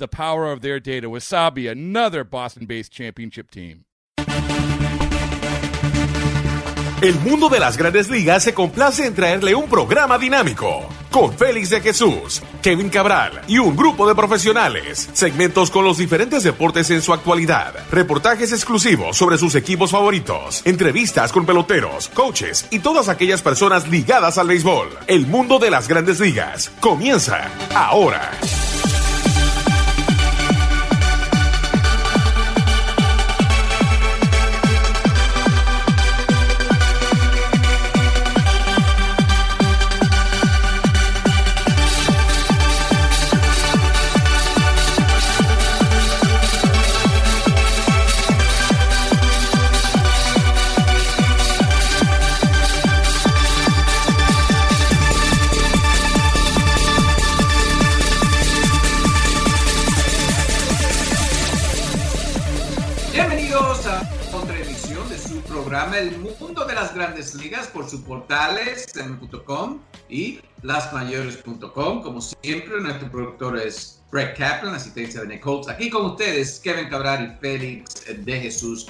the power of their data. Wasabi, another Boston based championship team. El mundo de las grandes ligas se complace en traerle un programa dinámico. Con Félix de Jesús, Kevin Cabral y un grupo de profesionales. Segmentos con los diferentes deportes en su actualidad. Reportajes exclusivos sobre sus equipos favoritos. Entrevistas con peloteros, coaches y todas aquellas personas ligadas al béisbol. El mundo de las grandes ligas comienza ahora. Por sus portales en.com y lasmayores.com. Como siempre, nuestro productor es Brett Kaplan, asistencia de Nick Holtz. Aquí con ustedes, Kevin Cabral y Félix de Jesús,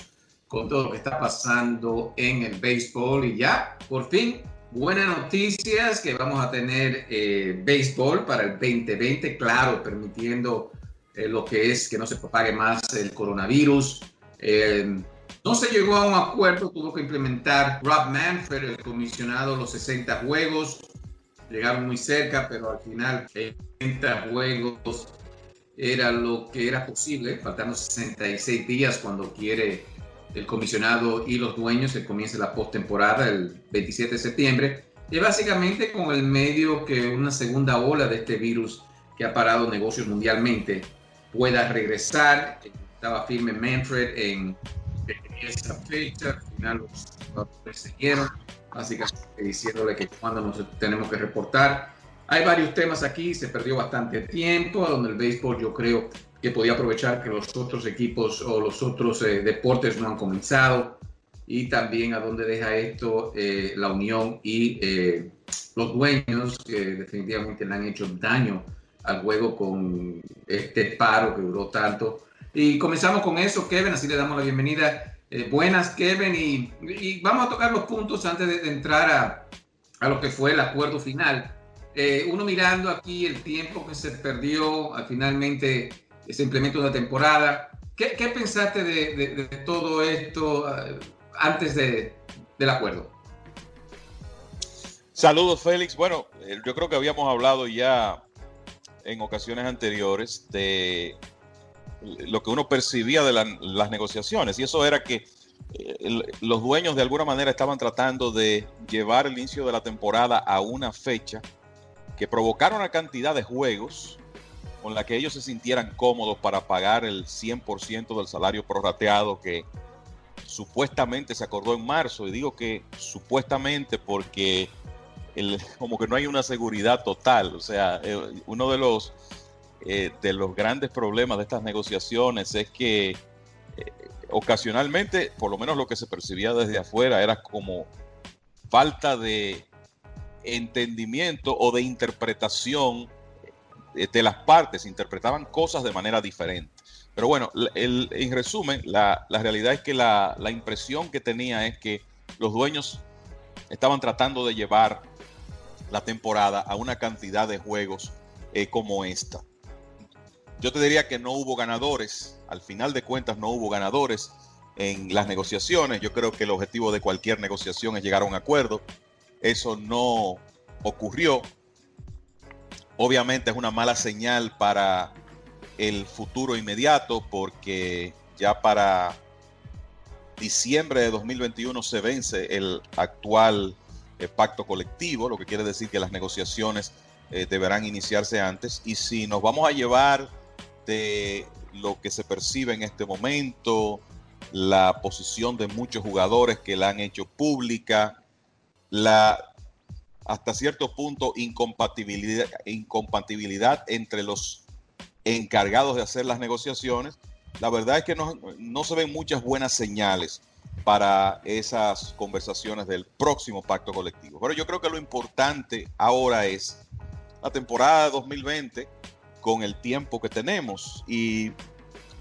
con todo lo que está pasando en el béisbol. Y ya, por fin, buenas noticias que vamos a tener eh, béisbol para el 2020, claro, permitiendo eh, lo que es que no se propague más el coronavirus. Eh, no se llegó a un acuerdo, tuvo que implementar Rob Manfred, el comisionado, los 60 juegos. Llegaron muy cerca, pero al final 60 juegos era lo que era posible, faltando 66 días cuando quiere el comisionado y los dueños que comience la postemporada el 27 de septiembre. Y básicamente con el medio que una segunda ola de este virus que ha parado negocios mundialmente pueda regresar. Estaba firme Manfred en esa fecha, al final los jugadores básicamente diciéndole que cuando nos tenemos que reportar. Hay varios temas aquí, se perdió bastante tiempo, donde el béisbol yo creo que podía aprovechar que los otros equipos o los otros eh, deportes no han comenzado y también a dónde deja esto eh, la unión y eh, los dueños que definitivamente le han hecho daño al juego con este paro que duró tanto. Y comenzamos con eso, Kevin, así le damos la bienvenida eh, buenas, Kevin, y, vamos a tocar los puntos antes de, entrar a, lo que fue el acuerdo final. Eh, uno mirando aquí el tiempo que se perdió, al finalmente se implementó una temporada. ¿Qué, pensaste de, todo esto uh, antes del acuerdo? Saludos, Félix. Bueno, eh, yo creo que habíamos hablado ya en ocasiones anteriores de lo que uno percibía de las negociaciones, y eso era que eh, los dueños de alguna manera estaban tratando de llevar el inicio de la temporada a una fecha que provocara una cantidad de juegos con la que ellos se sintieran cómodos para pagar el 100% del salario prorrateado que supuestamente se acordó en marzo. Y digo que supuestamente porque el, como que no hay una seguridad total. O sea, eh, uno de los eh, de los grandes problemas de estas negociaciones es que eh, ocasionalmente, por lo menos lo que se percibía desde afuera, era como falta de entendimiento o de interpretación eh, de las partes, interpretaban cosas de manera diferente. Pero bueno, en resumen, la, realidad es que la, impresión que tenía es que los dueños estaban tratando de llevar la temporada a una cantidad de juegos como esta. Yo te diría que no hubo ganadores, al final de cuentas no hubo ganadores en las negociaciones. Yo creo que el objetivo de cualquier negociación es llegar a un acuerdo. Eso no ocurrió. Obviamente es una mala señal para el futuro inmediato porque ya para diciembre de 2021 se vence el actual eh, pacto colectivo, lo que quiere decir que las negociaciones eh, deberán iniciarse antes. Y si nos vamos a llevar de lo que se percibe en este momento, la posición de muchos jugadores que la han hecho pública, la hasta cierto punto incompatibilidad, incompatibilidad entre los encargados de hacer las negociaciones, la verdad es que no, no se ven muchas buenas señales para esas conversaciones del próximo pacto colectivo. Pero yo creo que lo importante ahora es la temporada 2020 con el tiempo que tenemos y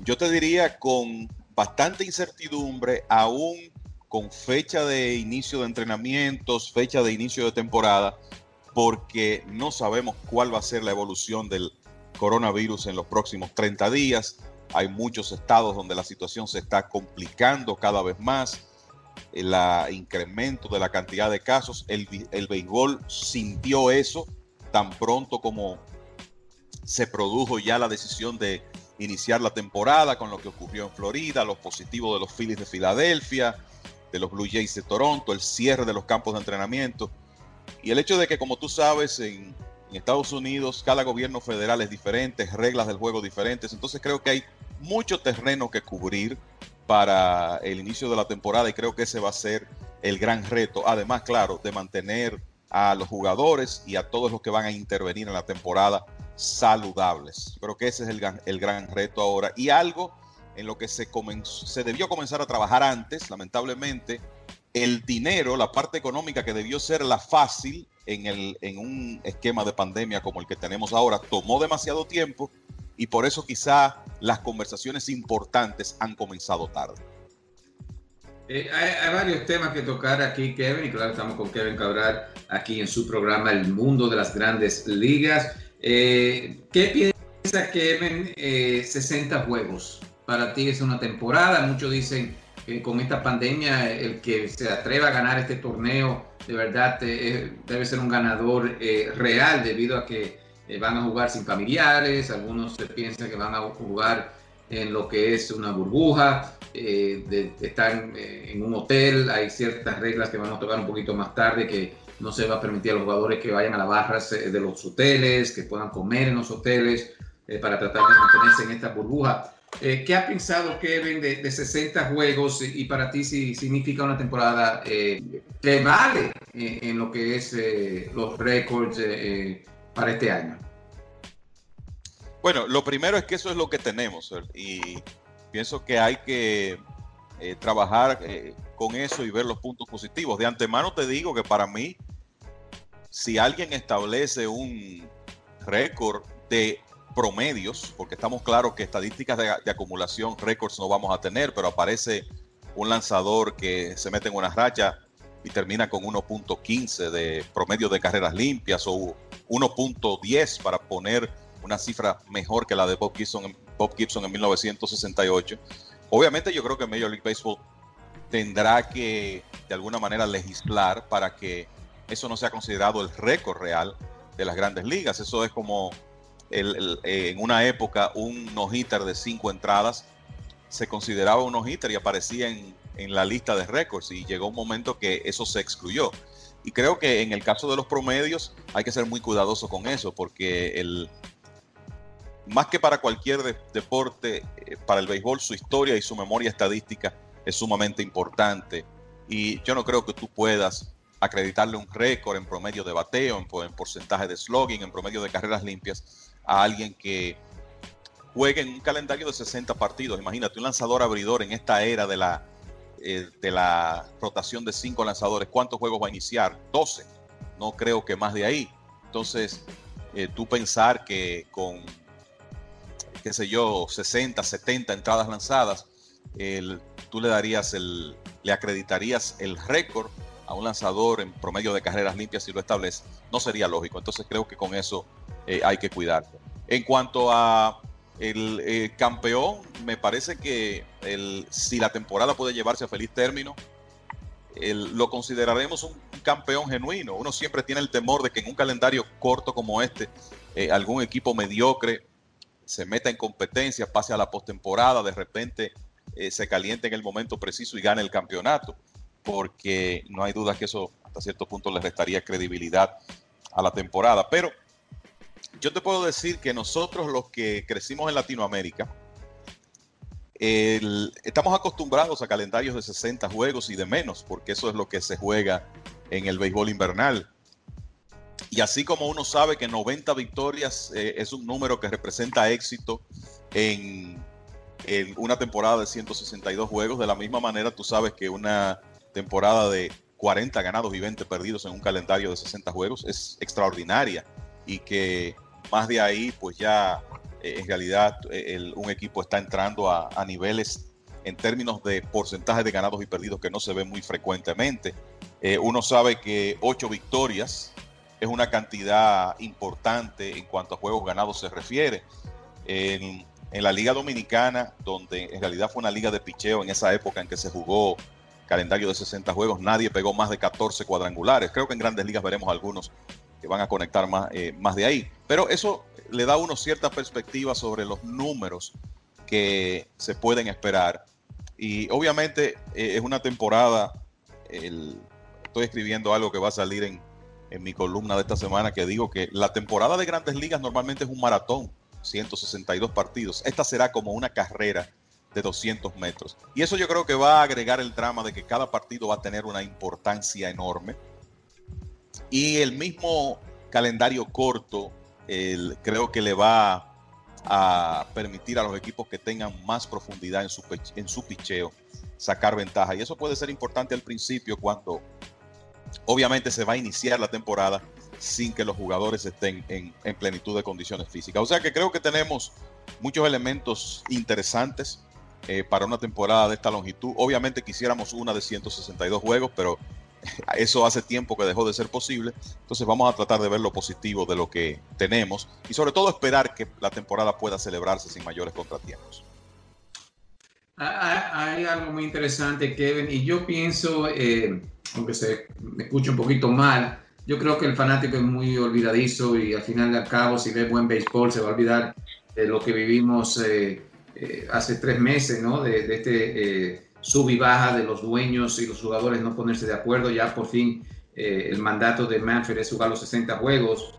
yo te diría con bastante incertidumbre, aún con fecha de inicio de entrenamientos, fecha de inicio de temporada, porque no sabemos cuál va a ser la evolución del coronavirus en los próximos 30 días. Hay muchos estados donde la situación se está complicando cada vez más. El incremento de la cantidad de casos, el, el béisbol sintió eso tan pronto como se produjo ya la decisión de iniciar la temporada con lo que ocurrió en Florida, los positivos de los Phillies de Filadelfia, de los Blue Jays de Toronto, el cierre de los campos de entrenamiento. Y el hecho de que, como tú sabes, en, Estados Unidos cada gobierno federal es diferente, reglas del juego diferentes, entonces creo que hay mucho terreno que cubrir para el inicio de la temporada y creo que ese va a ser el gran reto, además, claro, de mantener a los jugadores y a todos los que van a intervenir en la temporada saludables. Creo que ese es el gran, el gran reto ahora. Y algo en lo que se, comenzó, se debió comenzar a trabajar antes, lamentablemente, el dinero, la parte económica que debió ser la fácil en, el, en un esquema de pandemia como el que tenemos ahora, tomó demasiado tiempo y por eso quizá las conversaciones importantes han comenzado tarde. Eh, hay, varios temas que tocar aquí, Kevin, y claro, estamos con Kevin Cabral aquí en su programa El Mundo de las Grandes Ligas. Eh, ¿Qué piensa Kevin? 60 eh, juegos. Para ti es una temporada. Muchos dicen que con esta pandemia el que se atreva a ganar este torneo de verdad eh, debe ser un ganador real debido a que van a jugar sin familiares. Algunos se piensan que van a jugar en lo que es una burbuja, de, estar en un hotel. Hay ciertas reglas que vamos a tocar un poquito más tarde que no se va a permitir a los jugadores que vayan a las barras eh, de los hoteles, que puedan comer en los hoteles eh, para tratar de mantenerse en esta burbuja. Eh, ¿Qué ha pensado Kevin de, de 60 juegos y para ti si significa una temporada que vale en lo que es los récords para este año? Bueno, lo primero es que eso es lo que tenemos y pienso que hay que trabajar con eso y ver los puntos positivos. De antemano te digo que para mí si alguien establece un récord de promedios, porque estamos claros que estadísticas de, acumulación, récords no vamos a tener, pero aparece un lanzador que se mete en una racha y termina con 1.15 de promedio de carreras limpias o 1.10 para poner una cifra mejor que la de Bob Gibson, Bob Gibson en 1968. Obviamente yo creo que Major League Baseball tendrá que de alguna manera legislar para que eso no se ha considerado el récord real de las grandes ligas. Eso es como en una época un no-hitter de cinco entradas se consideraba un no-hitter y aparecía en, en la lista de récords y llegó un momento que eso se excluyó. Y creo que en el caso de los promedios hay que ser muy cuidadoso con eso porque el, más que para cualquier deporte, eh, para el béisbol su historia y su memoria estadística es sumamente importante. Y yo no creo que tú puedas acreditarle un récord en promedio de bateo, en, porcentaje de slogging, en promedio de carreras limpias a alguien que juegue en un calendario de 60 partidos. Imagínate, un lanzador abridor en esta era de la, eh, de la rotación de 5 lanzadores, ¿cuántos juegos va a iniciar? 12. No creo que más de ahí. Entonces, eh, tú pensar que con, qué sé yo, 60, 70 entradas lanzadas, tú le darías el, le acreditarías el récord a un lanzador en promedio de carreras limpias si lo establece, no sería lógico. Entonces creo que con eso eh, hay que cuidarse. En cuanto a el eh, campeón, me parece que el, si la temporada puede llevarse a feliz término, lo consideraremos un, campeón genuino. Uno siempre tiene el temor de que en un calendario corto como este, eh, algún equipo mediocre se meta en competencia, pase a la postemporada, de repente se caliente en el momento preciso y gane el campeonato, porque no hay duda que eso hasta cierto punto le restaría credibilidad a la temporada. Pero yo te puedo decir que nosotros los que crecimos en Latinoamérica, estamos acostumbrados a calendarios de 60 juegos y de menos, porque eso es lo que se juega en el béisbol invernal. Y así como uno sabe que 90 victorias eh, es un número que representa éxito en, en, una temporada de 162 juegos, de la misma manera tú sabes que una temporada de 40 ganados y 20 perdidos en un calendario de 60 juegos es extraordinaria y que más de ahí pues ya eh, en realidad eh, un equipo está entrando a, niveles en términos de porcentaje de ganados y perdidos que no se ve muy frecuentemente. Eh, uno sabe que ocho victorias es una cantidad importante en cuanto a juegos ganados se refiere. En, en, la Liga Dominicana, donde en realidad fue una liga de picheo en esa época en que se jugó calendario de 60 juegos, nadie pegó más de 14 cuadrangulares. Creo que en grandes ligas veremos algunos que van a conectar más, más de ahí. Pero eso le da a uno cierta perspectiva sobre los números que se pueden esperar. Y obviamente eh, es una temporada, estoy escribiendo algo que va a salir en mi columna de esta semana que digo que la temporada de grandes ligas normalmente es un maratón, 162 partidos. Esta será como una carrera de 200 metros. Y eso yo creo que va a agregar el drama de que cada partido va a tener una importancia enorme. Y el mismo calendario corto creo que le va a permitir a los equipos que tengan más profundidad en su, en su picheo sacar ventaja. Y eso puede ser importante al principio cuando obviamente se va a iniciar la temporada sin que los jugadores estén en, plenitud de condiciones físicas. O sea que creo que tenemos muchos elementos interesantes eh, para una temporada de esta longitud. Obviamente quisiéramos una de 162 juegos, pero eso hace tiempo que dejó de ser posible. Entonces vamos a tratar de ver lo positivo de lo que tenemos y sobre todo esperar que la temporada pueda celebrarse sin mayores contratiempos. Hay algo muy interesante, Kevin, y yo pienso, eh, aunque se me escuche un poquito mal, yo creo que el fanático es muy olvidadizo y al final de cabo, si ve buen béisbol, se va a olvidar de lo que vivimos eh, eh, hace tres meses, ¿no? De, este sub y baja de los dueños y los jugadores no ponerse de acuerdo. Ya por fin eh, el mandato de Manfred es jugar los 60 juegos.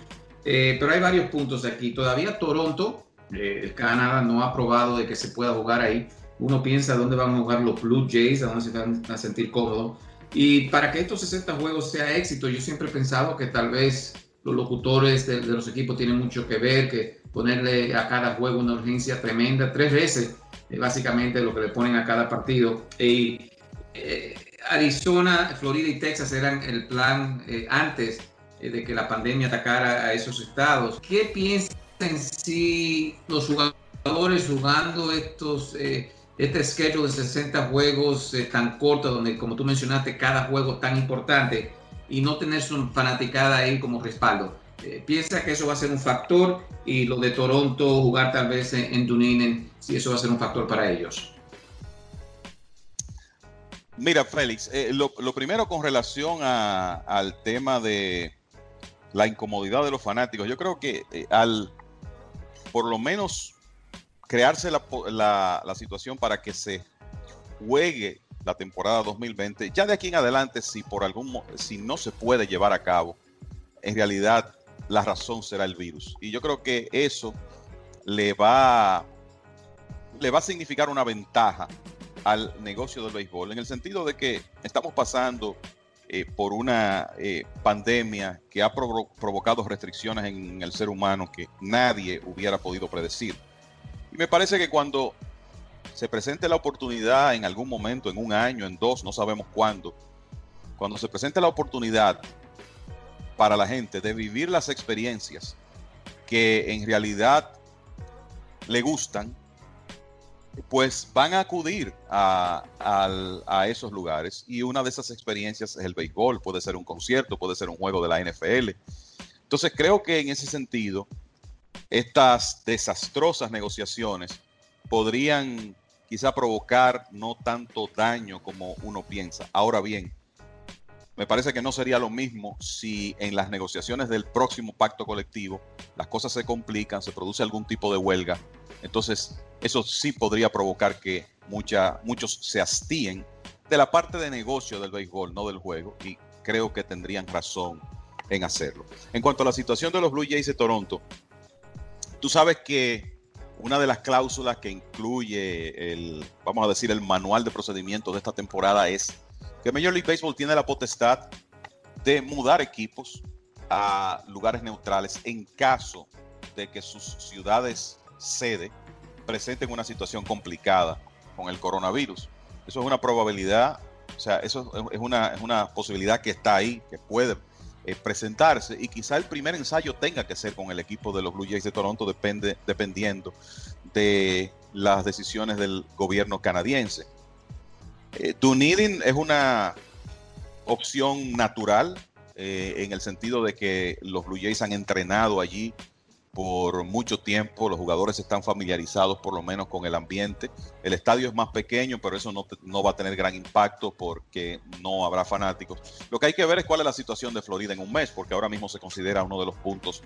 Eh, pero hay varios puntos aquí. Todavía Toronto, eh, Canadá, no ha aprobado de que se pueda jugar ahí. Uno piensa dónde van a jugar los Blue Jays, a dónde se van a sentir cómodos. Y para que estos 60 juegos sea éxito, yo siempre he pensado que tal vez los locutores de, de los equipos tienen mucho que ver, que ponerle a cada juego una urgencia tremenda. Tres veces básicamente lo que le ponen a cada partido. Eh, Arizona, Florida y Texas eran el plan eh, antes eh, de que la pandemia atacara a esos estados. ¿Qué piensan si los jugadores jugando estos, este schedule de 60 juegos tan corto, donde como tú mencionaste, cada juego tan importante y no tener su fanaticada ahí como respaldo? Eh, piensa que eso va a ser un factor y lo de Toronto jugar tal vez en, Dunedin, si eso va a ser un factor para ellos. Mira, Félix, eh, lo, primero con relación al tema de la incomodidad de los fanáticos, yo creo que eh, al por lo menos crearse la, la, situación para que se juegue la temporada 2020, ya de aquí en adelante, si por algún si no se puede llevar a cabo, en realidad la razón será el virus. Y yo creo que eso le va, le va a significar una ventaja al negocio del béisbol, en el sentido de que estamos pasando eh, por una eh, pandemia que ha provocado restricciones en el ser humano que nadie hubiera podido predecir. Y me parece que cuando se presente la oportunidad en algún momento, en un año, en dos, no sabemos cuándo, cuando se presente la oportunidad para la gente de vivir las experiencias que en realidad le gustan, pues van a acudir a, esos lugares. Y una de esas experiencias es el béisbol, puede ser un concierto, puede ser un juego de la NFL. Entonces creo que en ese sentido, estas desastrosas negociaciones podrían quizá provocar no tanto daño como uno piensa. Ahora bien, me parece que no sería lo mismo si en las negociaciones del próximo pacto colectivo las cosas se complican, se produce algún tipo de huelga. Entonces, eso sí podría provocar que muchos se hastíen de la parte de negocio del béisbol, no del juego, y creo que tendrían razón en hacerlo. En cuanto a la situación de los Blue Jays de Toronto, tú sabes que una de las cláusulas que incluye el, vamos a decir, el manual de procedimiento de esta temporada es que Major League Baseball tiene la potestad de mudar equipos a lugares neutrales en caso de que sus ciudades sede presenten una situación complicada con el coronavirus. Eso es una probabilidad, o sea, eso es una, es una posibilidad que está ahí, que puede eh, presentarse y quizá el primer ensayo tenga que ser con el equipo de los Blue Jays de Toronto, depende, dependiendo de las decisiones del gobierno canadiense. Eh, Dunedin es una opción natural eh, en el sentido de que los Blue Jays han entrenado allí por mucho tiempo, los jugadores están familiarizados por lo menos con el ambiente. El estadio es más pequeño, pero eso no, no, va a tener gran impacto porque no habrá fanáticos. Lo que hay que ver es cuál es la situación de Florida en un mes, porque ahora mismo se considera uno de los puntos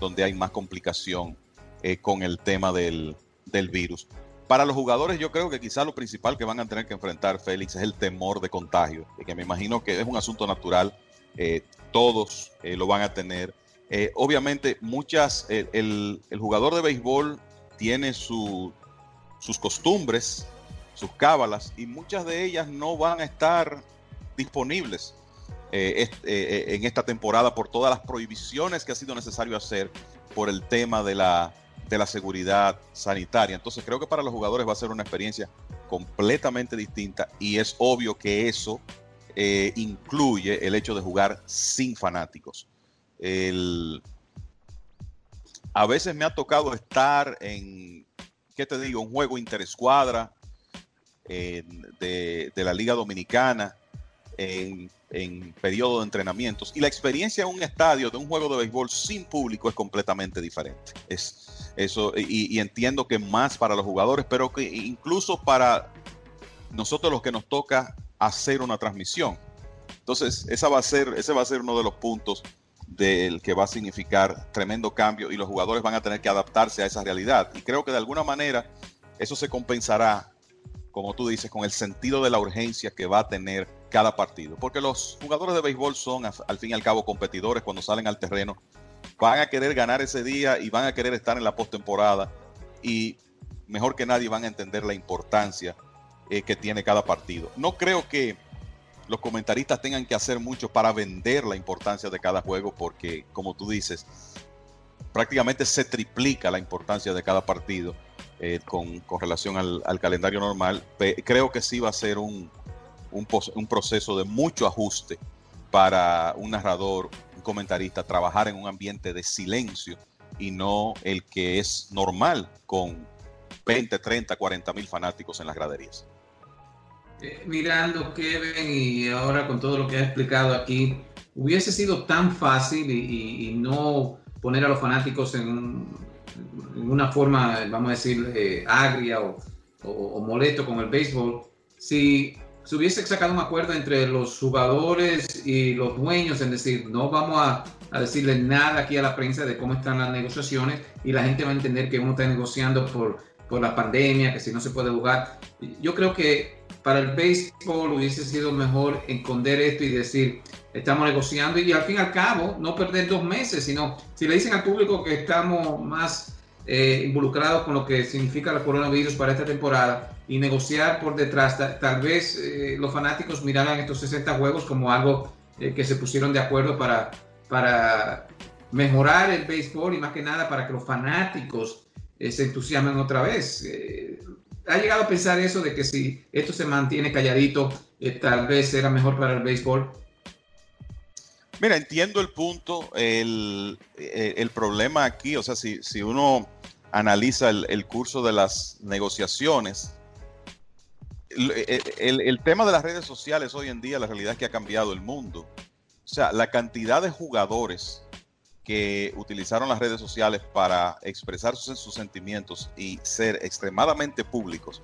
donde hay más complicación eh, con el tema del, del virus. Para los jugadores yo creo que quizá lo principal que van a tener que enfrentar, Félix, es el temor de contagio, que me imagino que es un asunto natural, eh, todos eh, lo van a tener. Eh, obviamente, muchas, el, jugador de béisbol tiene sus costumbres, sus cábalas, y muchas de ellas no van a estar disponibles en esta temporada por todas las prohibiciones que ha sido necesario hacer por el tema de la, de la seguridad sanitaria. Entonces creo que para los jugadores va a ser una experiencia completamente distinta y es obvio que eso incluye el hecho de jugar sin fanáticos. El, a veces me ha tocado estar en, ¿qué te digo? Un juego interescuadra de, la Liga Dominicana en, en, periodo de entrenamientos. Y la experiencia en un estadio de un juego de béisbol sin público es completamente diferente. Es, eso, y, entiendo que más para los jugadores, pero que incluso para nosotros los que nos toca hacer una transmisión. Entonces, esa va a ser, ese va a ser uno de los puntos del que va a significar tremendo cambio y los jugadores van a tener que adaptarse a esa realidad. Y creo que de alguna manera eso se compensará, como tú dices, con el sentido de la urgencia que va a tener cada partido. Porque los jugadores de béisbol son al fin y al cabo competidores cuando salen al terreno. Van a querer ganar ese día y van a querer estar en la postemporada. Y mejor que nadie van a entender la importancia eh, que tiene cada partido. No creo que los comentaristas tengan que hacer mucho para vender la importancia de cada juego, porque como tú dices, prácticamente se triplica la importancia de cada partido eh, con, relación al, calendario normal. creo que sí va a ser un, un, proceso de mucho ajuste para un narrador, un comentarista, trabajar en un ambiente de silencio y no el que es normal con 20, 30, 40 mil fanáticos en las graderías. Eh, mirando Kevin y ahora con todo lo que ha explicado aquí, hubiese sido tan fácil y, no poner a los fanáticos en, una forma, vamos a decir, eh, agria o, o, molesto con el béisbol, si se hubiese sacado un acuerdo entre los jugadores y los dueños, en decir, no vamos a, decirle nada aquí a la prensa de cómo están las negociaciones y la gente va a entender que uno está negociando por, por la pandemia, que si no se puede jugar. Yo creo que para el béisbol hubiese sido mejor esconder esto y decir, estamos negociando y al fin y al cabo no perder dos meses, sino si le dicen al público que estamos más eh, involucrados con lo que significa el coronavirus para esta temporada y negociar por detrás, tal, vez eh, los fanáticos miraran estos 60 juegos como algo eh, que se pusieron de acuerdo para, para mejorar el béisbol y más que nada para que los fanáticos se entusiasmen otra vez ¿Ha llegado a pensar eso de que si esto se mantiene calladito, eh, tal vez será mejor para el béisbol? Mira, entiendo el punto. El, eh, problema aquí, o sea, si, uno analiza el, curso de las negociaciones, eh, el, el, tema de las redes sociales hoy en día, la realidad es que ha cambiado el mundo. O sea, la cantidad de jugadores que utilizaron las redes sociales para expresar sus, sentimientos y ser extremadamente públicos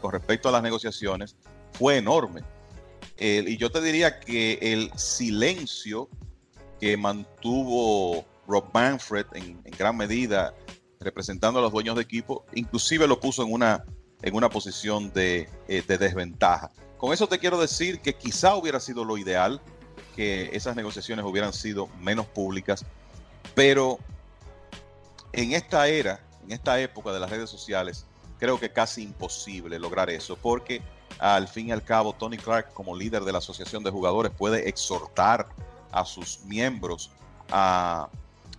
con respecto a las negociaciones fue enorme. Y yo te diría que el silencio que mantuvo Rob Manfred en, gran medida representando a los dueños de equipo, inclusive lo puso en una, en una posición de, eh, de desventaja. Con eso te quiero decir que quizá hubiera sido lo ideal que esas negociaciones hubieran sido menos públicas, pero en esta era, en esta época de las redes sociales, creo que casi imposible lograr eso, porque al fin y al cabo Tony Clark como líder de la Asociación de Jugadores puede exhortar a sus miembros a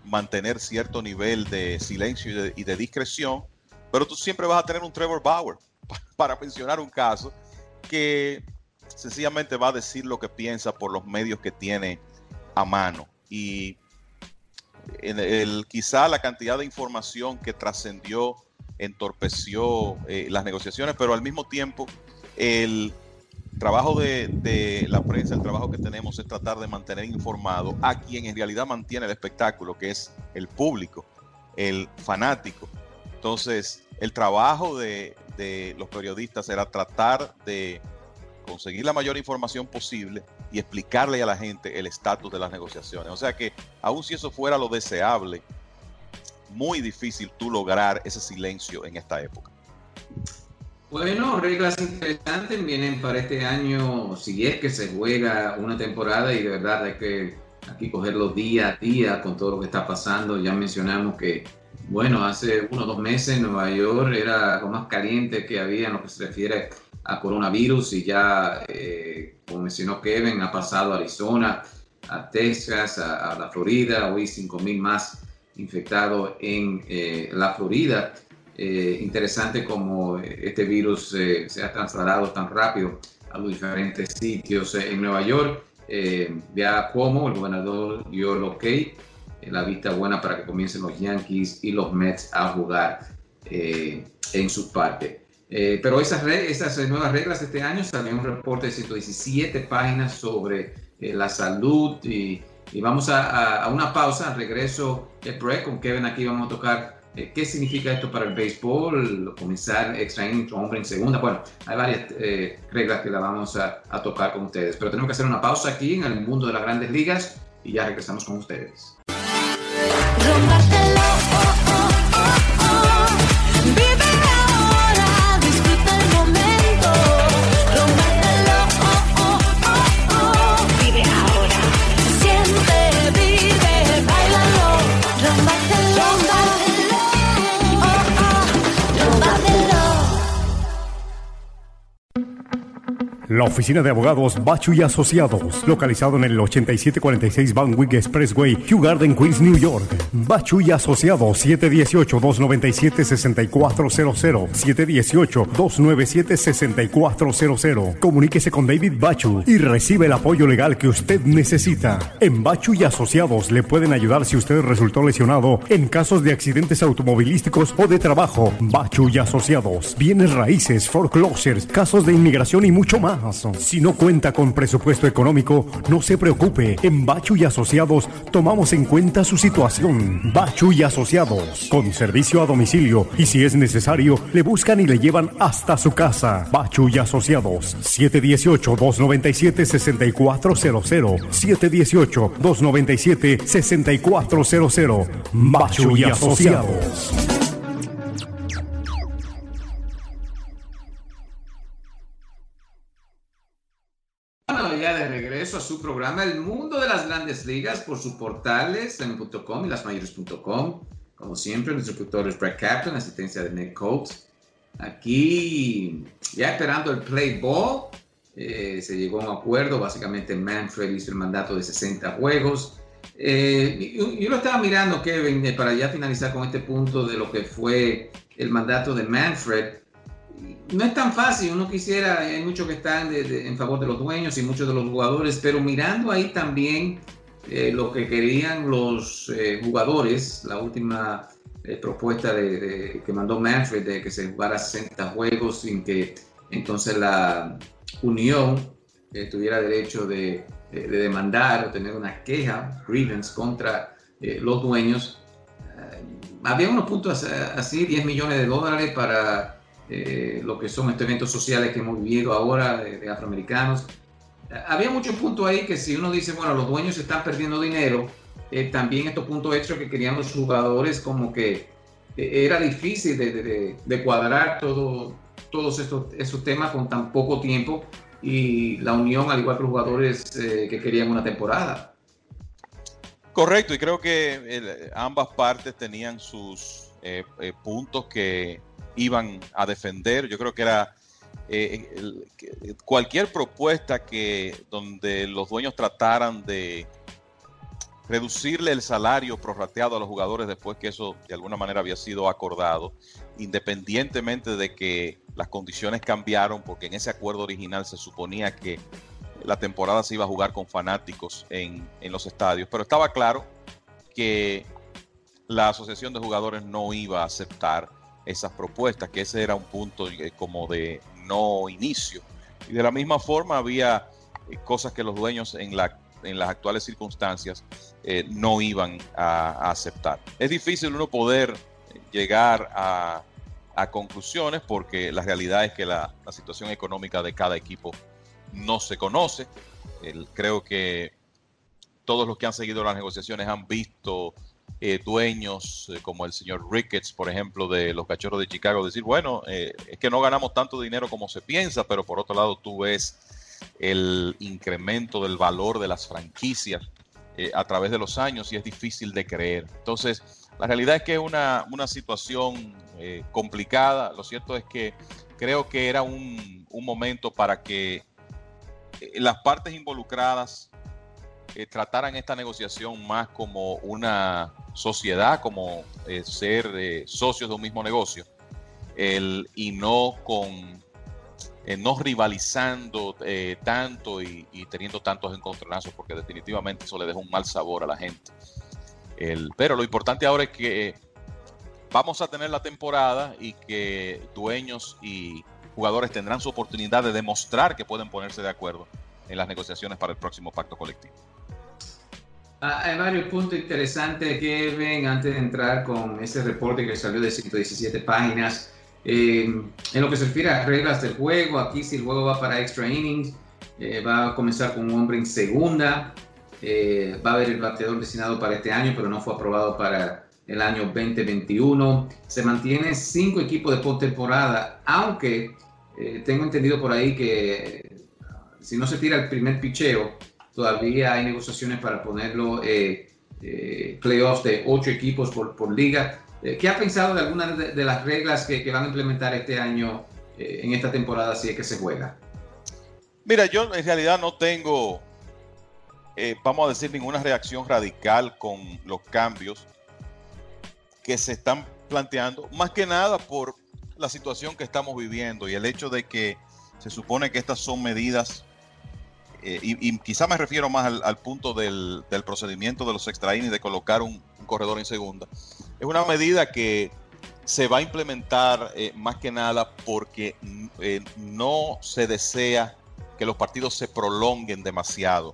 mantener cierto nivel de silencio y de, discreción, pero tú siempre vas a tener un Trevor Bauer, para mencionar un caso, que sencillamente va a decir lo que piensa por los medios que tiene a mano. Y el, quizá la cantidad de información que trascendió entorpeció eh, las negociaciones, pero al mismo tiempo el trabajo de, la prensa, el trabajo que tenemos es tratar de mantener informado a quien en realidad mantiene el espectáculo, que es el público, el fanático. Entonces, el trabajo de, los periodistas era tratar de conseguir la mayor información posible y explicarle a la gente el estatus de las negociaciones. O sea que, aun si eso fuera lo deseable, muy difícil tú lograr ese silencio en esta época. Bueno, reglas interesantes vienen para este año, si es que se juega una temporada y de verdad hay que aquí cogerlo día a día con todo lo que está pasando. Ya mencionamos que, bueno, hace uno o dos meses Nueva York era lo más caliente que había en lo que se refiere a coronavirus y ya, eh, como mencionó Kevin, ha pasado a Arizona, a Texas, a, la Florida, hoy 5.000 más infectados en eh, la Florida. Eh, interesante como este virus se ha trasladado tan rápido a los diferentes sitios en Nueva York. vea cómo el gobernador dio el ok, la vista buena para que comiencen los Yankees y los Mets a jugar en su parte. Eh, pero esas, esas nuevas reglas este año salió un reporte de 117 páginas sobre eh, la salud y, vamos a, una pausa, regreso el break con Kevin aquí vamos a tocar eh, qué significa esto para el béisbol, comenzar extra inning, hombre en segunda, bueno, hay varias reglas que la vamos a tocar con ustedes, pero tenemos que hacer una pausa aquí en el mundo de las grandes ligas y ya regresamos con ustedes. La oficina de abogados Bachu y Asociados, localizado en el 8746 Van Wyck Expressway, Kew Garden, Queens, New York. Bachu y Asociados, 718-297-6400. 718-297-6400. Comuníquese con David Bachu y recibe el apoyo legal que usted necesita. En Bachu y Asociados le pueden ayudar si usted resultó lesionado en casos de accidentes automovilísticos o de trabajo. Bachu y Asociados, bienes raíces, foreclosures, casos de inmigración y mucho más. Si no cuenta con presupuesto económico, no se preocupe. En Bachu y Asociados tomamos en cuenta su situación. Bachu y Asociados, con servicio a domicilio y si es necesario, le buscan y le llevan hasta su casa. Bachu y Asociados, 718-297-6400. 718-297-6400. Bachu y Asociados. A su programa El Mundo de las Grandes Ligas por sus portales en.com y lasmayores.com. Como siempre, nuestro productor es Brett Kaplan, asistencia de Nick Coates. Aquí, ya esperando el play ball, eh, se llegó a un acuerdo. Básicamente, Manfred hizo el mandato de 60 juegos. Eh, yo, lo estaba mirando, Kevin, eh, para ya finalizar con este punto de lo que fue el mandato de Manfred no es tan fácil, uno quisiera, hay muchos que están en favor de los dueños y muchos de los jugadores, pero mirando ahí también eh, lo que querían los eh, jugadores, la última eh, propuesta de, que mandó Manfred de que se jugara 60 juegos sin que entonces la unión tuviera derecho de, demandar o tener una queja, grievance contra los dueños. había unos puntos así, 10 millones de dólares para lo que son estos eventos sociales que hemos vivido ahora de, afroamericanos. Había muchos puntos ahí que si uno dice, bueno, los dueños están perdiendo dinero, también estos puntos extras que querían los jugadores como que era difícil de, cuadrar todo, todos estos, esos temas con tan poco tiempo y la unión, al igual que los jugadores eh, que querían una temporada. Correcto, y creo que ambas partes tenían sus eh, eh, puntos que iban a defender. Yo creo que era cualquier propuesta que donde los dueños trataran de reducirle el salario prorrateado a los jugadores después que eso de alguna manera había sido acordado, independientemente de que las condiciones cambiaron, porque en ese acuerdo original se suponía que la temporada se iba a jugar con fanáticos en, los estadios, pero estaba claro que la asociación de jugadores no iba a aceptar esas propuestas, que ese era un punto eh, como de no inicio. Y de la misma forma había eh, cosas que los dueños en la en las actuales circunstancias eh, no iban a, aceptar. Es difícil uno poder llegar a, conclusiones porque la realidad es que la, situación económica de cada equipo no se conoce. creo que todos los que han seguido las negociaciones han visto eh, dueños eh, como el señor Ricketts, por ejemplo, de los Cachorros de Chicago, decir, bueno, es que no ganamos tanto dinero como se piensa, pero por otro lado tú ves el incremento del valor de las franquicias eh, a través de los años y es difícil de creer. Entonces, la realidad es que es una, situación eh, complicada. Lo cierto es que creo que era un, momento para que eh, las partes involucradas trataran esta negociación más como una sociedad, como ser socios de un mismo negocio, y no con eh, no rivalizando eh, tanto y, teniendo tantos encontronazos, porque definitivamente eso le deja un mal sabor a la gente. Pero lo importante ahora es que vamos a tener la temporada y que dueños y jugadores tendrán su oportunidad de demostrar que pueden ponerse de acuerdo en las negociaciones para el próximo pacto colectivo. Ah, hay varios puntos interesantes que ven antes de entrar con ese reporte que salió de 117 páginas eh, en lo que se refiere a reglas del juego, aquí si el juego va para extra innings, eh, va a comenzar con un hombre en segunda. Eh, va a haber el bateador destinado para este año, pero no fue aprobado para el año 2021. Se mantiene cinco equipos de postemporada, aunque tengo entendido por ahí que si no se tira el primer picheo, todavía hay negociaciones para ponerlo playoffs de ocho equipos por, por liga. Eh, ¿Qué ha pensado de algunas de, las reglas que, van a implementar este año eh, en esta temporada si es que se juega? Mira, yo en realidad no tengo, eh, vamos a decir, ninguna reacción radical con los cambios que se están planteando, más que nada por la situación que estamos viviendo y el hecho de que se supone que estas son medidas, y, quizá me refiero más al, punto del, procedimiento de los extra de colocar un corredor en segunda, es una medida que se va a implementar eh, más que nada porque eh, no se desea que los partidos se prolonguen demasiado,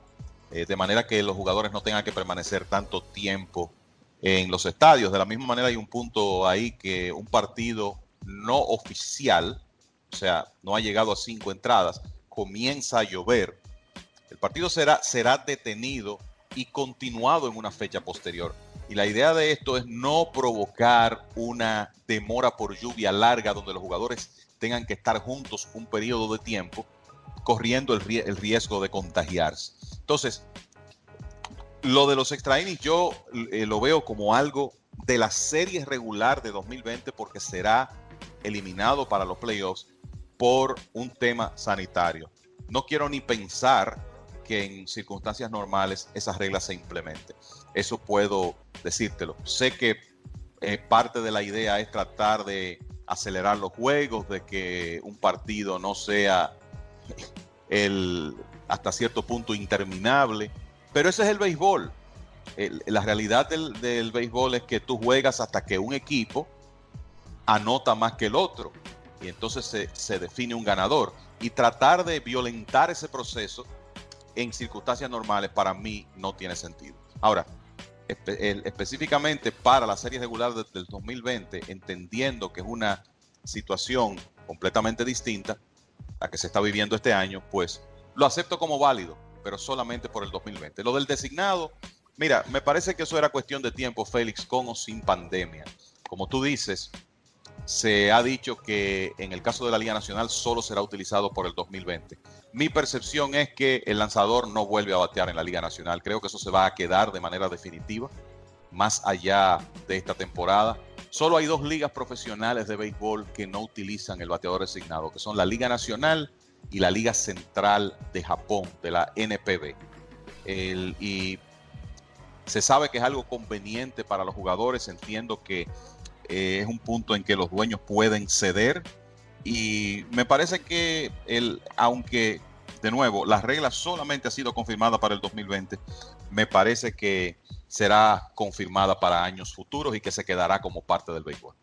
eh, de manera que los jugadores no tengan que permanecer tanto tiempo en los estadios. De la misma manera hay un punto ahí que un partido no oficial, o sea, no ha llegado a cinco entradas, comienza a llover. El partido será, será detenido y continuado en una fecha posterior. Y la idea de esto es no provocar una demora por lluvia larga donde los jugadores tengan que estar juntos un periodo de tiempo corriendo el, riesgo de contagiarse. Entonces, lo de los extra yo eh, lo veo como algo de la serie regular de 2020 porque será eliminado para los playoffs por un tema sanitario. No quiero ni pensar que en circunstancias normales esas reglas se implementen. Eso puedo decírtelo. Sé que eh, parte de la idea es tratar de acelerar los juegos, de que un partido no sea el hasta cierto punto interminable, pero ese es el béisbol. la realidad del, del, béisbol es que tú juegas hasta que un equipo anota más que el otro y entonces se, se define un ganador. Y tratar de violentar ese proceso en circunstancias normales para mí no tiene sentido. Ahora, específicamente para la serie regular del 2020, entendiendo que es una situación completamente distinta a que se está viviendo este año, pues lo acepto como válido, pero solamente por el 2020. Lo del designado, mira, me parece que eso era cuestión de tiempo, Félix, con o sin pandemia. Como tú dices, se ha dicho que en el caso de la Liga Nacional solo será utilizado por el 2020. Mi percepción es que el lanzador no vuelve a batear en la Liga Nacional. Creo que eso se va a quedar de manera definitiva más allá de esta temporada. Solo hay dos ligas profesionales de béisbol que no utilizan el bateador designado, que son la Liga Nacional y la Liga Central de Japón, de la NPB. y se sabe que es algo conveniente para los jugadores. Entiendo que eh, es un punto en que los dueños pueden ceder. Y me parece que, el, aunque de nuevo la regla solamente ha sido confirmada para el 2020, me parece que será confirmada para años futuros y que se quedará como parte del béisbol.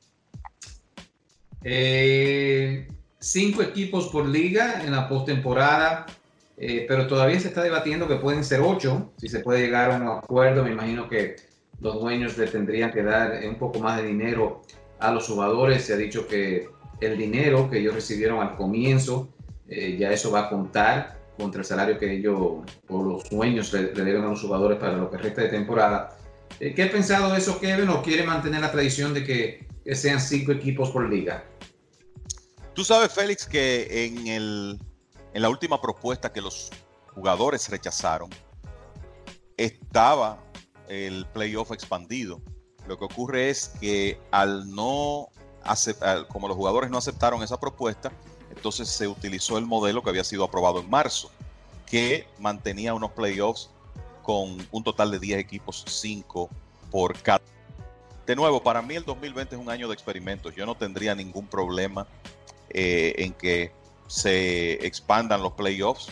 Eh, cinco equipos por liga en la postemporada, eh, pero todavía se está debatiendo que pueden ser ocho, si se puede llegar a un acuerdo. Me imagino que los dueños le tendrían que dar un poco más de dinero a los jugadores. Se ha dicho que el dinero que ellos recibieron al comienzo, eh, ya eso va a contar contra el salario que ellos o los dueños le, deben a los jugadores para lo que resta de temporada. Eh, ¿Qué ha pensado eso, Kevin? ¿O quiere mantener la tradición de que, sean cinco equipos por liga? Tú sabes, Félix, que en, el, en la última propuesta que los jugadores rechazaron, estaba el playoff expandido. Lo que ocurre es que al no aceptar, como los jugadores no aceptaron esa propuesta, entonces se utilizó el modelo que había sido aprobado en marzo, que mantenía unos playoffs con un total de 10 equipos, 5 por cada. De nuevo, para mí el 2020 es un año de experimentos. Yo no tendría ningún problema eh, en que se expandan los playoffs,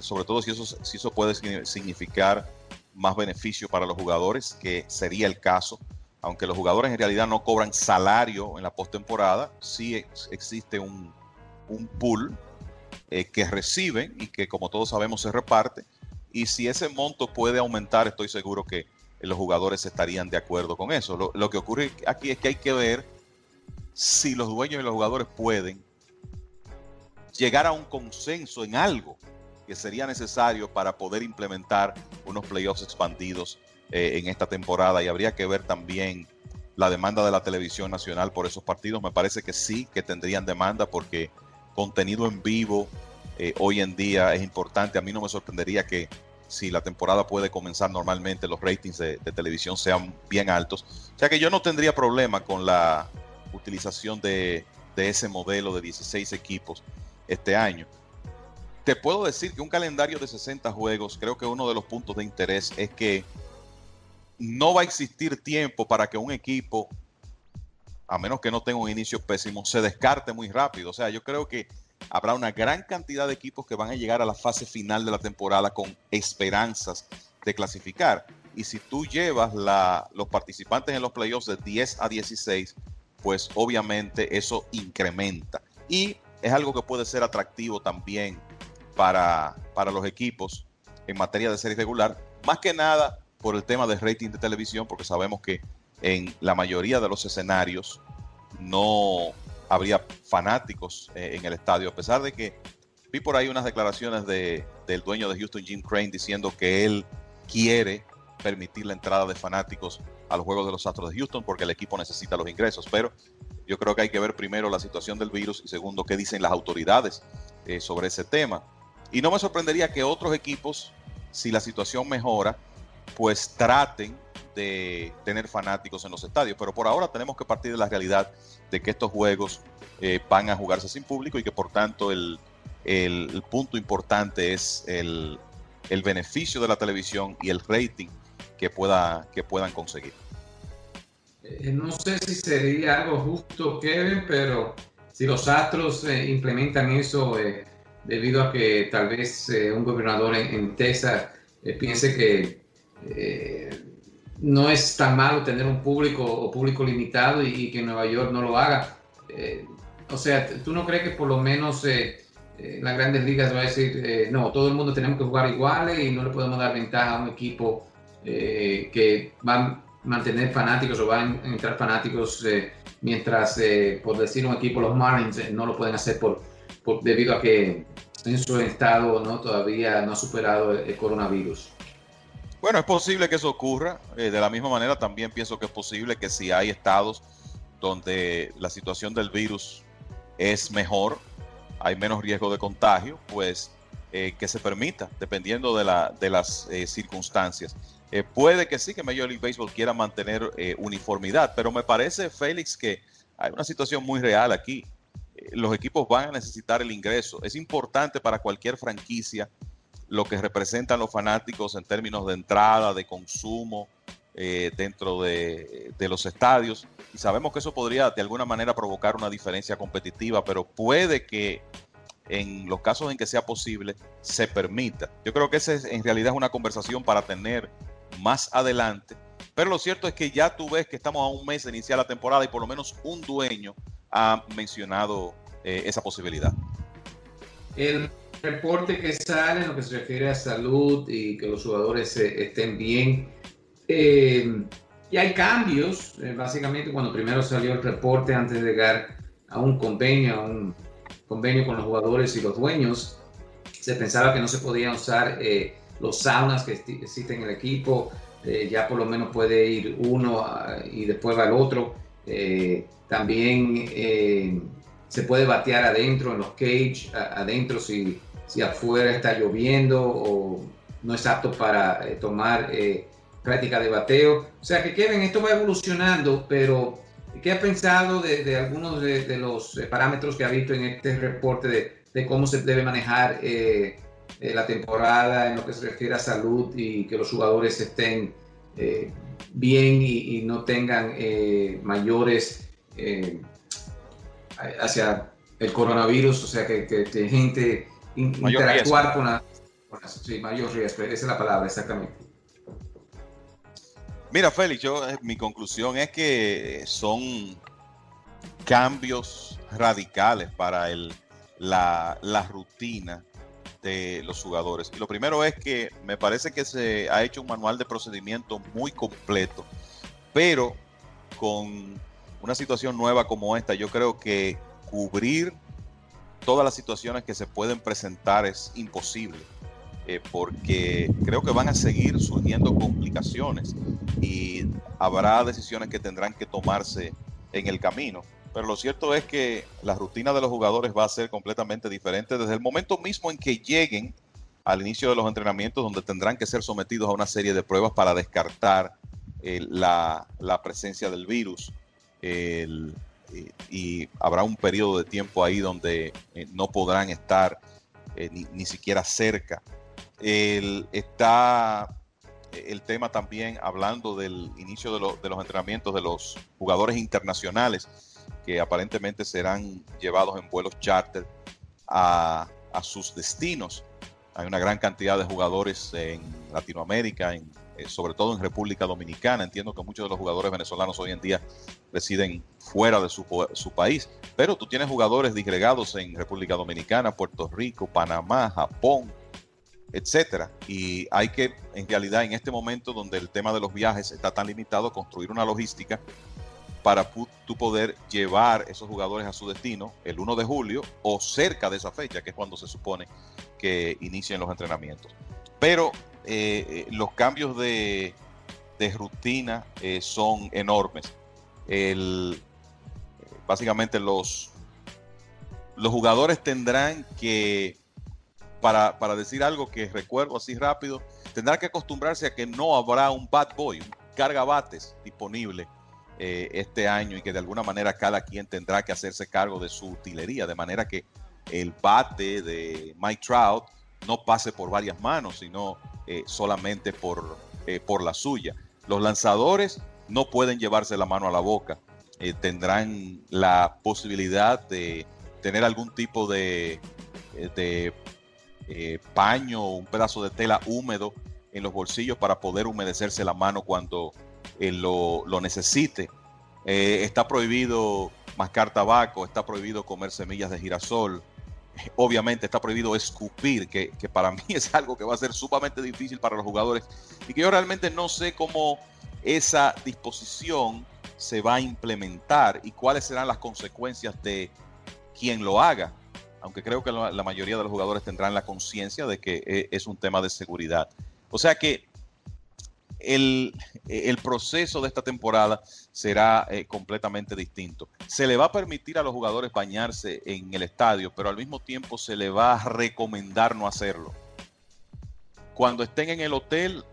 sobre todo si eso, si eso puede significar más beneficio para los jugadores, que sería el caso. Aunque los jugadores en realidad no cobran salario en la postemporada, sí existe un, pool eh, que reciben y que como todos sabemos se reparte. Y si ese monto puede aumentar, estoy seguro que los jugadores estarían de acuerdo con eso. Lo, lo que ocurre aquí es que hay que ver si los dueños y los jugadores pueden llegar a un consenso en algo que sería necesario para poder implementar unos playoffs expandidos eh, en esta temporada y habría que ver también la demanda de la televisión nacional por esos partidos. Me parece que sí, que tendrían demanda porque contenido en vivo eh, hoy en día es importante. A mí no me sorprendería que si la temporada puede comenzar normalmente los ratings de, televisión sean bien altos. O sea que yo no tendría problema con la utilización de, de ese modelo de 16 equipos este año. Te puedo decir que un calendario de 60 juegos, creo que uno de los puntos de interés es que no va a existir tiempo para que un equipo, a menos que no tenga un inicio pésimo, se descarte muy rápido. O sea, yo creo que habrá una gran cantidad de equipos que van a llegar a la fase final de la temporada con esperanzas de clasificar. Y si tú llevas los participantes en los playoffs de 10 a 16, pues obviamente eso incrementa. Y es algo que puede ser atractivo también para, para los equipos en materia de serie regular, más que nada por el tema de rating de televisión, porque sabemos que en la mayoría de los escenarios no habría fanáticos eh, en el estadio, a pesar de que vi por ahí unas declaraciones de, del dueño de Houston, Jim Crane, diciendo que él quiere permitir la entrada de fanáticos a los Juegos de los Astros de Houston porque el equipo necesita los ingresos, pero yo creo que hay que ver primero la situación del virus y segundo qué dicen las autoridades eh, sobre ese tema. Y no me sorprendería que otros equipos, si la situación mejora, pues traten de tener fanáticos en los estadios. Pero por ahora tenemos que partir de la realidad de que estos juegos eh, van a jugarse sin público y que por tanto el, punto importante es el, beneficio de la televisión y el rating que, pueda, que puedan conseguir. Eh, no sé si sería algo justo, Kevin, pero si los Astros eh, implementan eso, debido a que tal vez eh, un gobernador en, Texas eh, piense que eh, no es tan malo tener un público o público limitado y, que Nueva York no lo haga. o sea, ¿tú no crees que por lo menos las grandes ligas va a decir, no, todo el mundo tenemos que jugar iguales y no le podemos dar ventaja a un equipo eh, que van a mantener fanáticos o van a entrar fanáticos mientras, por decir un equipo, los Marlins no lo pueden hacer por, debido a que en su estado no todavía no ha superado el, coronavirus. Bueno, es posible que eso ocurra. de la misma manera, también pienso que es posible que si hay estados donde la situación del virus es mejor, hay menos riesgo de contagio, pues eh, que se permita, dependiendo de, la, de las eh, circunstancias. Eh, puede que sí, que Major League Baseball quiera mantener uniformidad, pero me parece, Félix, que hay una situación muy real aquí. Los equipos van a necesitar el ingreso. Es importante para cualquier franquicia lo que representan los fanáticos en términos de entrada, de consumo, eh, dentro de, los estadios. Y sabemos que eso podría de alguna manera provocar una diferencia competitiva, pero puede que en los casos en que sea posible se permita. Yo creo que esa es, en realidad es una conversación para tener más adelante. Pero lo cierto es que ya tú ves que estamos a un mes de iniciar la temporada y por lo menos un dueño ha mencionado eh, esa posibilidad. El reporte que sale en lo que se refiere a salud y que los jugadores eh, estén bien eh, y hay cambios, eh, básicamente cuando primero salió el reporte antes de llegar a un convenio, a un convenio con los jugadores y los dueños, se pensaba que no se podían usar eh, los saunas que existen en el equipo, ya por lo menos puede ir uno ah, y después va el otro. También se puede batear adentro en los cage, adentro si, si afuera está lloviendo o no es apto para tomar práctica de bateo. O sea que Kevin, esto va evolucionando, pero ¿qué ha pensado de, algunos de, los eh, parámetros que ha visto en este reporte de, cómo se debe manejar eh, eh, la temporada en lo que se refiere a salud y que los jugadores estén bien y, no tengan mayores hacia el coronavirus? O sea que, que, gente interactuar con la... Sí, mayor riesgo, esa es la palabra, exactamente. Mira, Félix, yo eh, mi conclusión es que son cambios radicales para el, la, rutina de los jugadores. Y lo primero es que me parece que se ha hecho un manual de procedimiento muy completo, pero con una situación nueva como esta, yo creo que cubrir todas las situaciones que se pueden presentar es imposible. Eh, porque creo que van a seguir surgiendo complicaciones y habrá decisiones que tendrán que tomarse en el camino. Pero lo cierto es que la rutina de los jugadores va a ser completamente diferente desde el momento mismo en que lleguen al inicio de los entrenamientos, donde tendrán que ser sometidos a una serie de pruebas para descartar eh, la, presencia del virus. Y, habrá un periodo de tiempo ahí donde eh, no podrán estar ni, ni, siquiera cerca el, está el tema también hablando del inicio de, de, los entrenamientos de los jugadores internacionales que aparentemente serán llevados en vuelos charter a, sus destinos. Hay una gran cantidad de jugadores en Latinoamérica, en, eh, sobre todo en República Dominicana. Entiendo que muchos de los jugadores venezolanos hoy en día residen fuera de su, su país, pero tú tienes jugadores disgregados en República Dominicana, Puerto Rico, Panamá, Japón, etcétera. Y hay que, en realidad, en este momento donde el tema de los viajes está tan limitado, construir una logística para tú poder llevar esos jugadores a su destino el 1 de julio o cerca de esa fecha, que es cuando se supone que inician los entrenamientos. Pero eh, eh, los cambios de, rutina eh, son enormes. Básicamente los, los jugadores tendrán que para, decir algo que recuerdo así rápido, tendrá que acostumbrarse a que no habrá un bad boy, un carga bates disponible este año y que de alguna manera cada quien tendrá que hacerse cargo de su utilería, de manera que el bate de Mike Trout no pase por varias manos, sino eh, solamente por, eh, por la suya. Los lanzadores no pueden llevarse la mano a la boca, tendrán la posibilidad de tener algún tipo de, de eh, paño o un pedazo de tela húmedo en los bolsillos para poder humedecerse la mano cuando eh, lo, necesite. Eh, está prohibido mascar tabaco, está prohibido comer semillas de girasol, obviamente está prohibido escupir, que, que, para mí es algo que va a ser sumamente difícil para los jugadores y que yo realmente no sé cómo esa disposición se va a implementar y cuáles serán las consecuencias de quien lo haga. Aunque creo que la, mayoría de los jugadores tendrán la conciencia de que eh, es un tema de seguridad. O sea que el, proceso de esta temporada será eh, completamente distinto. Se le va a permitir a los jugadores bañarse en el estadio, pero al mismo tiempo se le va a recomendar no hacerlo. Cuando estén en el hotel,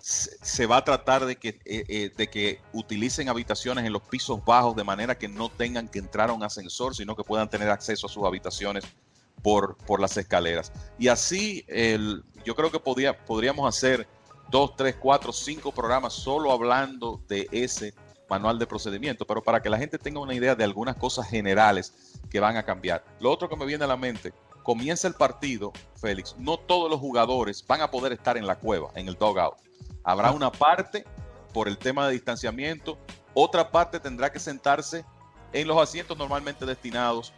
se va a tratar de que, eh, eh, de que utilicen habitaciones en los pisos bajos de manera que no tengan que entrar a un ascensor, sino que puedan tener acceso a sus habitaciones por, por las escaleras. Y así el, yo creo que podía, podríamos hacer dos, tres, cuatro, cinco programas solo hablando de ese manual de procedimiento, pero para que la gente tenga una idea de algunas cosas generales que van a cambiar. Lo otro que me viene a la mente, comienza el partido, Félix, no todos los jugadores van a poder estar en la cueva, en el dugout. Habrá una parte por el tema de distanciamiento, otra parte tendrá que sentarse en los asientos normalmente destinados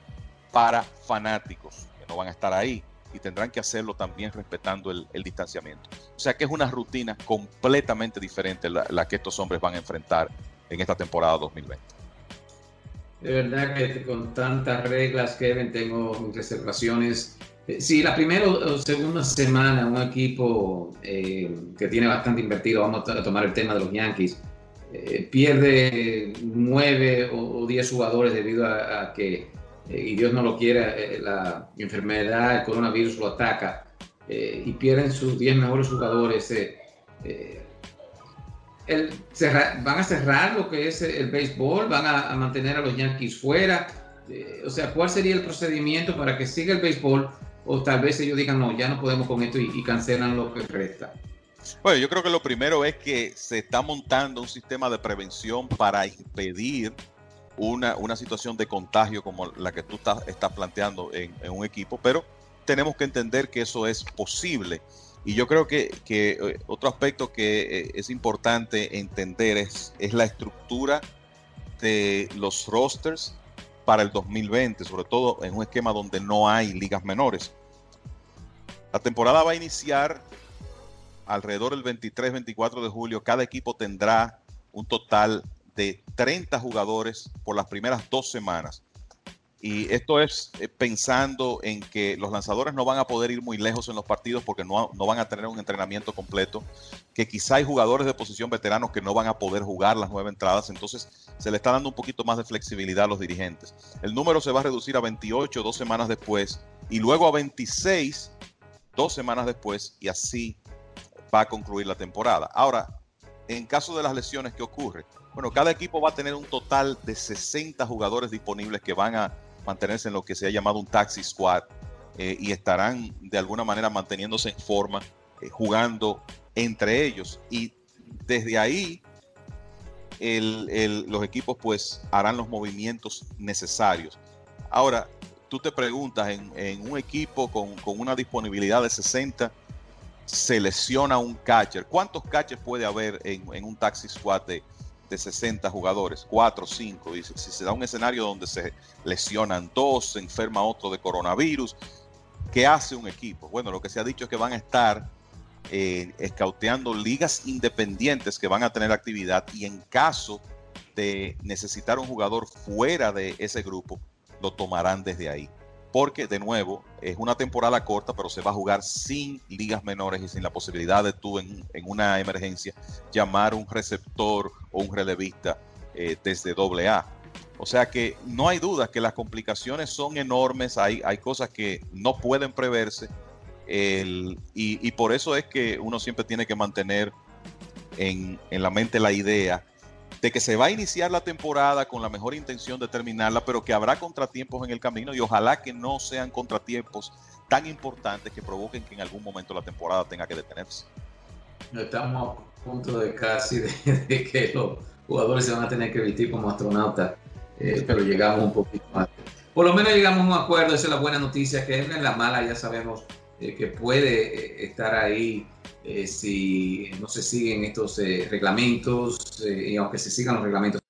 para fanáticos, que no van a estar ahí y tendrán que hacerlo también respetando el, distanciamiento. O sea que es una rutina completamente diferente la, la, que estos hombres van a enfrentar en esta temporada 2020. De verdad que con tantas reglas, Kevin, tengo reservaciones eh, sí, la primera o segunda semana un equipo eh, que tiene bastante invertido, vamos a tomar el tema de los Yankees, eh, pierde nueve o, diez jugadores debido a, que, y Dios no lo quiera, la enfermedad, el coronavirus lo ataca y pierden sus diez mejores jugadores. van a cerrar lo que es el béisbol, van a, a mantener a los Yankees fuera. o sea, ¿cuál sería el procedimiento para que siga el béisbol? o tal vez ellos digan, no, ya no podemos con esto y, cancelan lo que resta? Bueno, yo creo que lo primero es que se está montando un sistema de prevención para impedir una, una situación de contagio como la que tú estás, estás planteando en, un equipo, pero tenemos que entender que eso es posible. Y yo creo que, que eh, otro aspecto que eh, es importante entender es, es la estructura de los rosters para el 2020, sobre todo en un esquema donde no hay ligas menores. La temporada va a iniciar alrededor del 23-24 de julio. Cada equipo tendrá un total de 30 jugadores por las primeras dos semanas. Y esto es eh, pensando en que los lanzadores no van a poder ir muy lejos en los partidos porque no, no, van a tener un entrenamiento completo, que quizá hay jugadores de posición veteranos que no van a poder jugar las nueve entradas, entonces se le está dando un poquito más de flexibilidad a los dirigentes. El número se va a reducir a 28 dos semanas después y luego a 26 dos semanas después y así va a concluir la temporada. Ahora, en caso de las lesiones, ¿qué ocurre? Bueno, cada equipo va a tener un total de 60 jugadores disponibles que van a mantenerse en lo que se ha llamado un taxi squad eh, y estarán de alguna manera manteniéndose en forma, eh, jugando entre ellos. Y desde ahí los equipos pues harán los movimientos necesarios. Ahora, tú te preguntas, en, un equipo con, una disponibilidad de 60, se lesiona un catcher. ¿Cuántos catchers puede haber en, un taxi squad de, de 60 jugadores, 4 o 5. Y si, se da un escenario donde se lesionan dos, se enferma otro de coronavirus, ¿qué hace un equipo? Bueno, lo que se ha dicho es que van a estar eh, escauteando ligas independientes que van a tener actividad y en caso de necesitar un jugador fuera de ese grupo, lo tomarán desde ahí porque de nuevo es una temporada corta, pero se va a jugar sin ligas menores y sin la posibilidad de tú en, una emergencia llamar un receptor o un relevista eh, desde doble A. O sea que no hay duda que las complicaciones son enormes, hay, hay cosas que no pueden preverse y, por eso es que uno siempre tiene que mantener en, en la mente la idea de que se va a iniciar la temporada con la mejor intención de terminarla, pero que habrá contratiempos en el camino y ojalá que no sean contratiempos tan importantes que provoquen que en algún momento la temporada tenga que detenerse. Estamos a punto de casi de, que los jugadores se van a tener que vestir como astronautas, eh, pero llegamos un poquito más. Por lo menos llegamos a un acuerdo, esa es la buena noticia, que es la mala, ya sabemos eh, que puede eh, estar ahí eh, si no se siguen estos reglamentos, y aunque se sigan los reglamentos,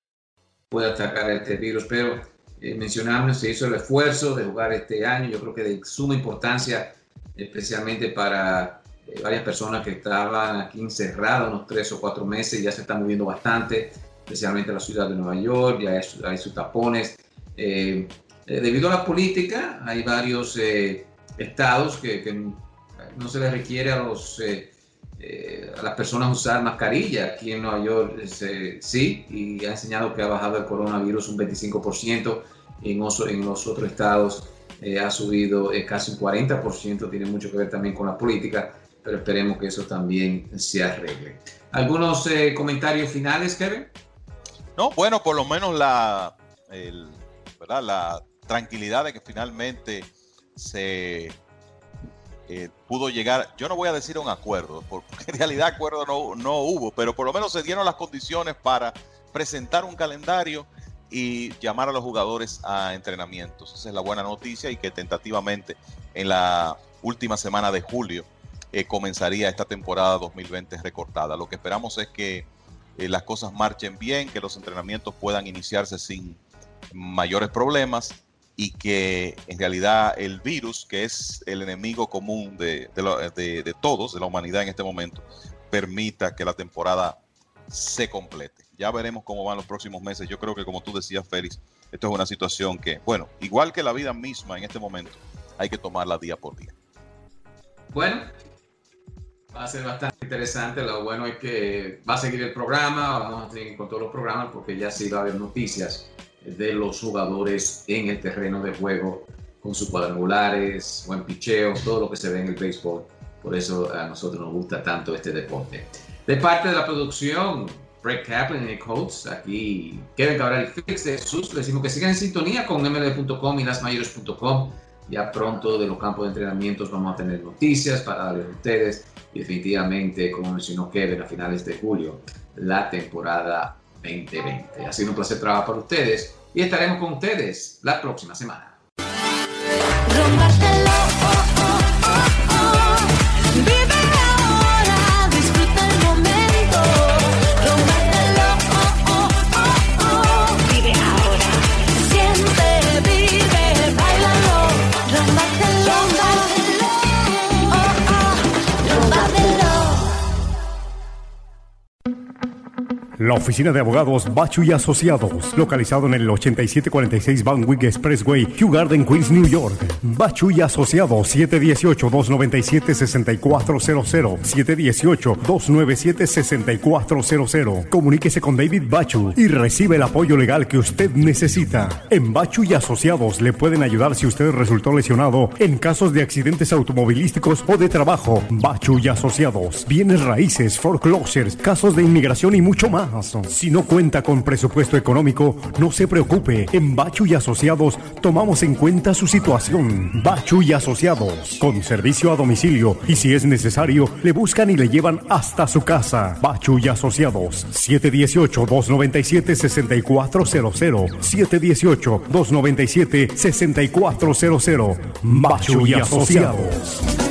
puede atacar este virus, pero eh, mencionamos, se hizo el esfuerzo de jugar este año, yo creo que de suma importancia, especialmente para eh, varias personas que estaban aquí encerradas unos tres o cuatro meses, ya se están moviendo bastante, especialmente en la ciudad de Nueva York, ya hay, sus tapones. Eh, debido a la política, hay varios estados que, que, no se les requiere a los eh, a las personas usar mascarilla. Aquí en Nueva York eh, sí, y ha enseñado que ha bajado el coronavirus un 25%, en, en los otros estados eh, ha subido casi un 40%, tiene mucho que ver también con la política, pero esperemos que eso también se arregle. ¿Algunos comentarios finales, Kevin? No, bueno, por lo menos la, la tranquilidad de que finalmente se eh, pudo llegar, yo no voy a decir un acuerdo, porque en realidad acuerdo no, no hubo, pero por lo menos se dieron las condiciones para presentar un calendario y llamar a los jugadores a entrenamientos. Esa es la buena noticia y que tentativamente en la última semana de julio eh, comenzaría esta temporada 2020 recortada. Lo que esperamos es que eh, las cosas marchen bien, que los entrenamientos puedan iniciarse sin mayores problemas y que en realidad el virus, que es el enemigo común de, de, todos, de la humanidad en este momento, permita que la temporada se complete. Ya veremos cómo van los próximos meses. Yo creo que como tú decías, Félix, esto es una situación que, bueno, igual que la vida misma en este momento, hay que tomarla día por día. Bueno, va a ser bastante interesante. Lo bueno es que va a seguir el programa, vamos a seguir con todos los programas porque ya sí va a haber noticias de los jugadores en el terreno de juego con sus cuadrangulares, buen picheo, todo lo que se ve en el béisbol. Por eso a nosotros nos gusta tanto este deporte. De parte de la producción, Brett Kaplan y Colts, aquí Kevin Cabral y Félix de Jesús, les decimos que sigan en sintonía con mlb.com y lasmayores.com. Ya pronto de los campos de entrenamientos vamos a tener noticias para darles a ustedes. Y definitivamente, como mencionó Kevin, a finales de julio, la temporada 2020. Ha sido un placer trabajar para ustedes y estaremos con ustedes la próxima semana. La oficina de abogados Bachu y Asociados, localizado en el 8746 Van Wyck Expressway, Kew Garden, Queens, New York. Bachu y Asociados, 718-297-6400. 718-297-6400. Comuníquese con David Bachu y recibe el apoyo legal que usted necesita. En Bachu y Asociados le pueden ayudar si usted resultó lesionado en casos de accidentes automovilísticos o de trabajo. Bachu y Asociados, bienes raíces, foreclosures, casos de inmigración y mucho más. Si no cuenta con presupuesto económico, no se preocupe. En Bachu y Asociados tomamos en cuenta su situación. Bachu y Asociados, con servicio a domicilio y si es necesario, le buscan y le llevan hasta su casa. Bachu y Asociados, 718-297-6400. 718-297-6400. Bachu y Asociados.